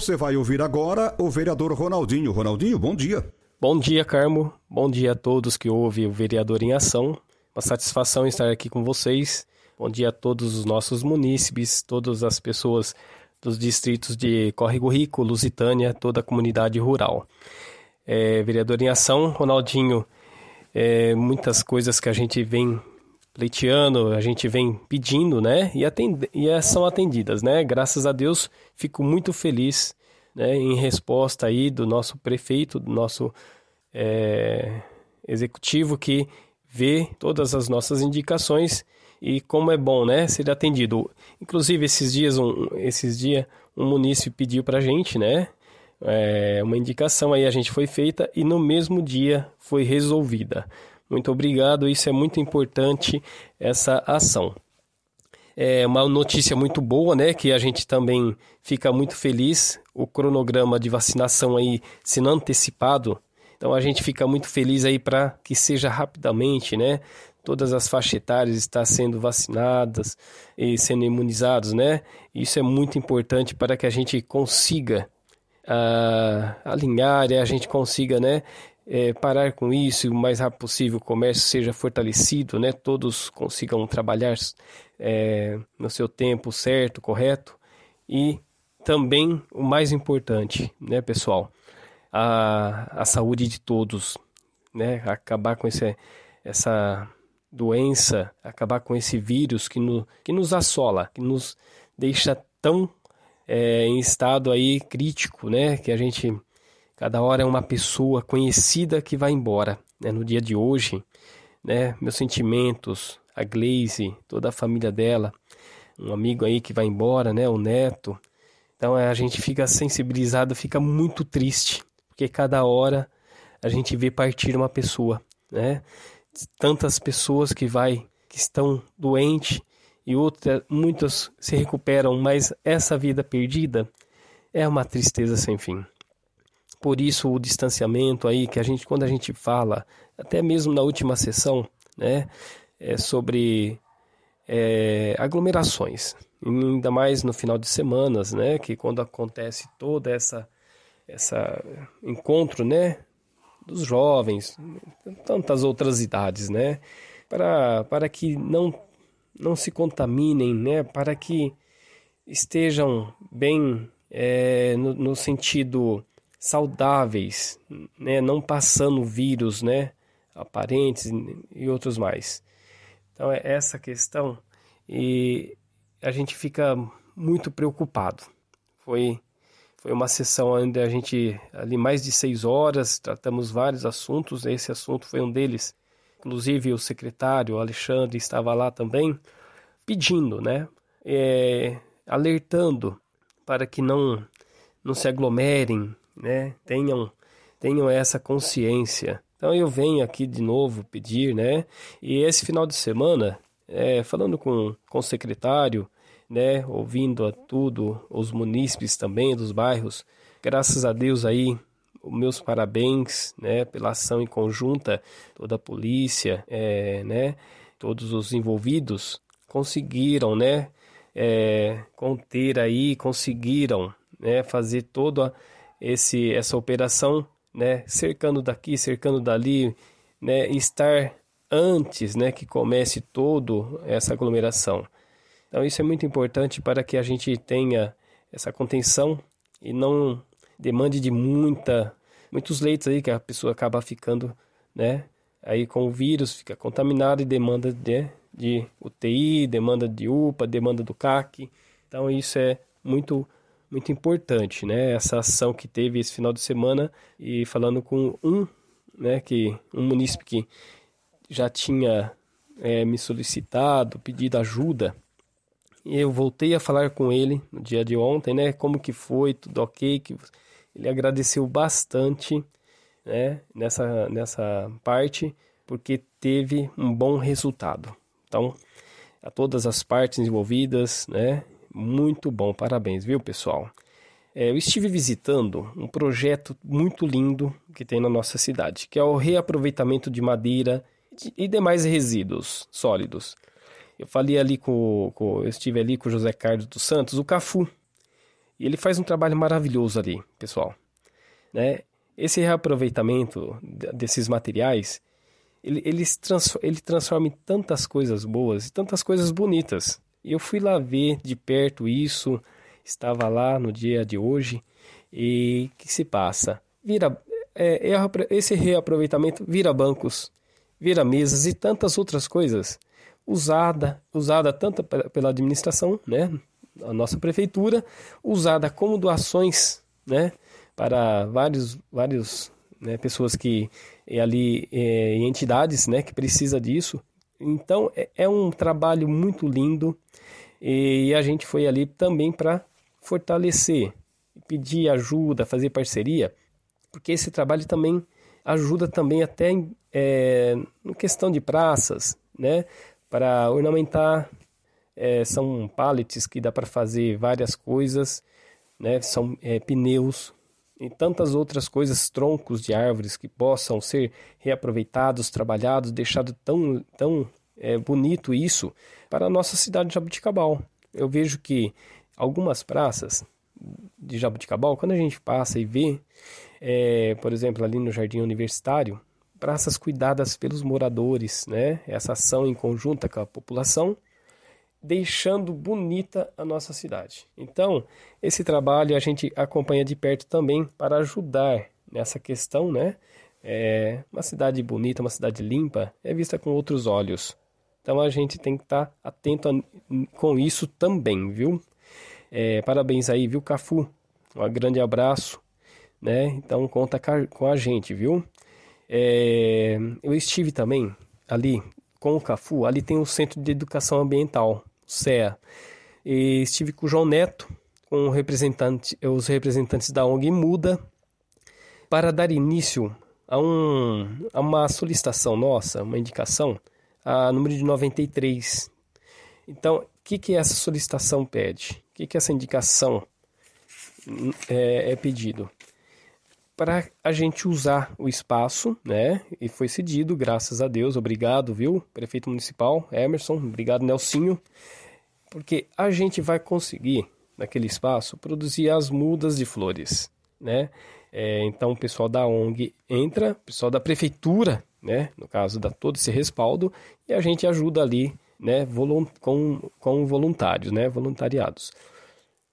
Você vai ouvir agora o vereador Ronaldinho. Ronaldinho, bom dia. Bom dia, Carmo. Bom dia a todos que ouvem o Vereador em Ação. Uma satisfação estar aqui com vocês. Bom dia a todos os nossos munícipes, todas as pessoas dos distritos de Córrego Rico, Lusitânia, toda a comunidade rural. É, vereador em Ação, Ronaldinho, é, muitas coisas que a gente vem pleiteando, a gente vem pedindo, né? E, atend e são atendidas, né? Graças a Deus, fico muito feliz né, em resposta aí do nosso prefeito, do nosso é, executivo que vê todas as nossas indicações e como é bom, né, ser atendido. Inclusive esses dias, um, esses dias, um munícipe pediu para gente, né, é, uma indicação aí a gente foi feita e no mesmo dia foi resolvida. Muito obrigado, isso é muito importante, essa ação. É uma notícia muito boa, né, que a gente também fica muito feliz, o cronograma de vacinação aí sendo antecipado, então a gente fica muito feliz aí para que seja rapidamente, né, todas as faixas etárias estão sendo vacinadas e sendo imunizados, né, isso é muito importante para que a gente consiga uh, alinhar e a gente consiga, né, é, parar com isso e o mais rápido possível o comércio seja fortalecido, né? Todos consigam trabalhar é, no seu tempo certo, correto e também o mais importante, né, pessoal, a, a saúde de todos, né? Acabar com esse, essa doença, acabar com esse vírus que, no, que nos assola, que nos deixa tão é, em estado aí crítico, né? Que a gente Cada hora é uma pessoa conhecida que vai embora. Né? No dia de hoje, né? meus sentimentos, a Glaze, toda a família dela, um amigo aí que vai embora, né? o neto. Então a gente fica sensibilizado, fica muito triste, porque cada hora a gente vê partir uma pessoa, né? Tantas pessoas que vai que estão doentes e outras muitas se recuperam, mas essa vida perdida é uma tristeza sem fim. Por isso o distanciamento aí que a gente quando a gente fala, até mesmo na última sessão, né, é sobre é, aglomerações, ainda mais no final de semanas, né, que quando acontece toda essa essa encontro, né, dos jovens, tantas outras idades, né, para para que não não se contaminem, né, para que estejam bem é, no, no sentido saudáveis, né? não passando vírus né? aparentes e outros mais. Então é essa questão e a gente fica muito preocupado. Foi, foi uma sessão onde a gente, ali mais de seis horas, tratamos vários assuntos, esse assunto foi um deles. Inclusive o secretário Alexandre estava lá também, pedindo, né? É, alertando para que não, não se aglomerem, né? Tenham, tenham essa consciência. Então eu venho aqui de novo pedir, né? E esse final de semana, é, falando com, com o secretário, né? Ouvindo a tudo, os munícipes também dos bairros, graças a Deus aí, meus parabéns, né? Pela ação em conjunta, toda a polícia, é, né? Todos os envolvidos conseguiram, né? É, conter aí, conseguiram, né? Fazer toda esse essa operação, né, cercando daqui, cercando dali, né, estar antes, né, que comece todo essa aglomeração. Então isso é muito importante para que a gente tenha essa contenção e não demande de muita muitos leitos aí que a pessoa acaba ficando, né, aí com o vírus fica contaminado e demanda de, de UTI, demanda de UPA, demanda do CAC. Então isso é muito muito importante, né? Essa ação que teve esse final de semana e falando com um, né? Que um munícipe que já tinha é, me solicitado, pedido ajuda, Eu voltei a falar com ele no dia de ontem, né? Como que foi, tudo ok, que ele agradeceu bastante, né? Nessa, nessa parte, porque teve um bom resultado. Então, a todas as partes envolvidas, né? Muito bom, parabéns, viu, pessoal? É, eu estive visitando um projeto muito lindo que tem na nossa cidade, que é o reaproveitamento de madeira e demais resíduos sólidos. Eu falei ali com, com eu estive ali com o José Carlos dos Santos, o Cafu, e ele faz um trabalho maravilhoso ali, pessoal. Né? Esse reaproveitamento desses materiais, ele, ele, ele transforma em tantas coisas boas e tantas coisas bonitas. Eu fui lá ver de perto isso, estava lá no dia de hoje, e que se passa? Vira, é, é, esse reaproveitamento vira bancos, vira mesas e tantas outras coisas, usada, usada tanto pela administração, né, a nossa prefeitura, usada como doações, né, para vários, vários né, pessoas que ali é, entidades, né, que precisa disso então é, é um trabalho muito lindo e a gente foi ali também para fortalecer, pedir ajuda, fazer parceria, porque esse trabalho também ajuda também até é, em questão de praças, né? Para ornamentar, é, são pallets que dá para fazer várias coisas, né? São é, pneus e tantas outras coisas, troncos de árvores que possam ser reaproveitados, trabalhados, deixado tão, tão é, bonito isso para a nossa cidade de Jabuticabal. Eu vejo que algumas praças de Jabuticabal, quando a gente passa e vê, é, por exemplo, ali no Jardim Universitário, praças cuidadas pelos moradores, né? Essa ação em conjunta com a população, deixando bonita a nossa cidade. Então, esse trabalho a gente acompanha de perto também para ajudar nessa questão, né? É, uma cidade bonita, uma cidade limpa, é vista com outros olhos. Então a gente tem que estar tá atento a, com isso também, viu? É, parabéns aí, viu, Cafu? Um grande abraço, né? Então conta com a gente, viu? É, eu estive também ali com o Cafu, ali tem o Centro de Educação Ambiental, CEA. E estive com o João Neto, com representante, os representantes da ONG Muda, para dar início a, um, a uma solicitação nossa, uma indicação a número de 93. Então, o que, que essa solicitação pede? O que, que essa indicação é, é pedido? Para a gente usar o espaço, né? E foi cedido, graças a Deus. Obrigado, viu? Prefeito Municipal, Emerson. Obrigado, Nelsinho. Porque a gente vai conseguir, naquele espaço, produzir as mudas de flores, né? É, então, o pessoal da ONG entra, o pessoal da prefeitura né? No caso, dá todo esse respaldo e a gente ajuda ali, né? Com, com voluntários, né? Voluntariados.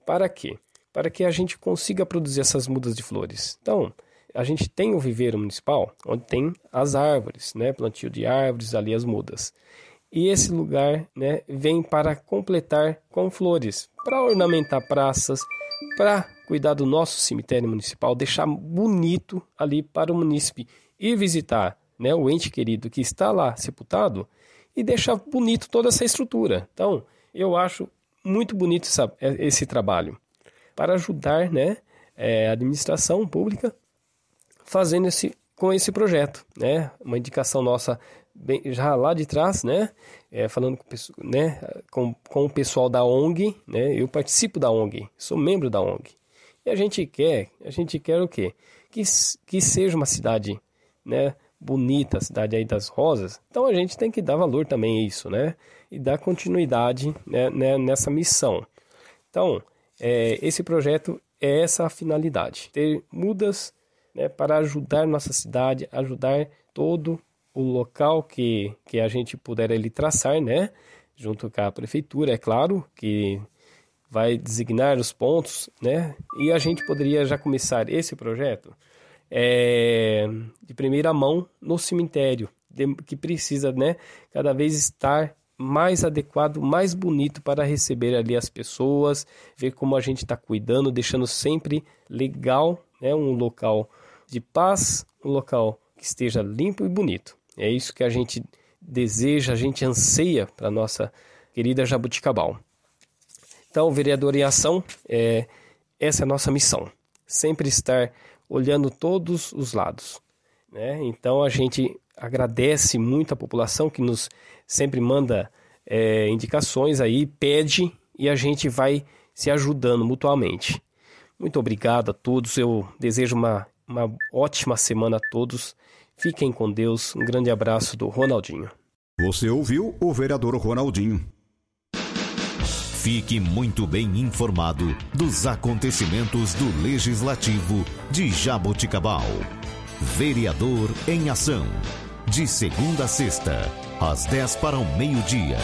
Para quê? Para que a gente consiga produzir essas mudas de flores. Então, a gente tem o viveiro municipal, onde tem as árvores, né? Plantio de árvores, ali as mudas. E esse lugar, né? Vem para completar com flores, para ornamentar praças, para cuidar do nosso cemitério municipal, deixar bonito ali para o munícipe ir visitar né, o ente querido que está lá sepultado e deixar bonito toda essa estrutura. Então, eu acho muito bonito essa, esse trabalho para ajudar né, é, a administração pública fazendo esse, com esse projeto. Né? Uma indicação nossa bem, já lá de trás, né? É, falando com, né, com, com o pessoal da ONG, né? Eu participo da ONG, sou membro da ONG. E a gente quer, a gente quer o quê? Que, que seja uma cidade, né? bonita, a cidade aí das rosas. Então a gente tem que dar valor também a isso, né? E dar continuidade né, né, nessa missão. Então, é, esse projeto é essa a finalidade: ter mudas né, para ajudar nossa cidade, ajudar todo o local que, que a gente puder ali traçar, né? Junto com a prefeitura, é claro, que vai designar os pontos, né? E a gente poderia já começar esse projeto é, de primeira mão no cemitério, de, que precisa, né, cada vez estar mais adequado, mais bonito para receber ali as pessoas, ver como a gente está cuidando, deixando sempre legal, né, um local de paz, um local que esteja limpo e bonito. É isso que a gente deseja, a gente anseia para nossa querida Jabuticabal. Então, vereador em ação, é, essa é a nossa missão. Sempre estar olhando todos os lados. Né? Então, a gente agradece muito a população que nos sempre manda é, indicações aí, pede e a gente vai se ajudando mutuamente. Muito obrigado a todos. Eu desejo uma, uma ótima semana a todos. Fiquem com Deus. Um grande abraço do Ronaldinho. Você ouviu o vereador Ronaldinho. Fique muito bem informado dos acontecimentos do Legislativo de Jaboticabal. Vereador em Ação. De segunda a sexta, às 10 para o meio-dia.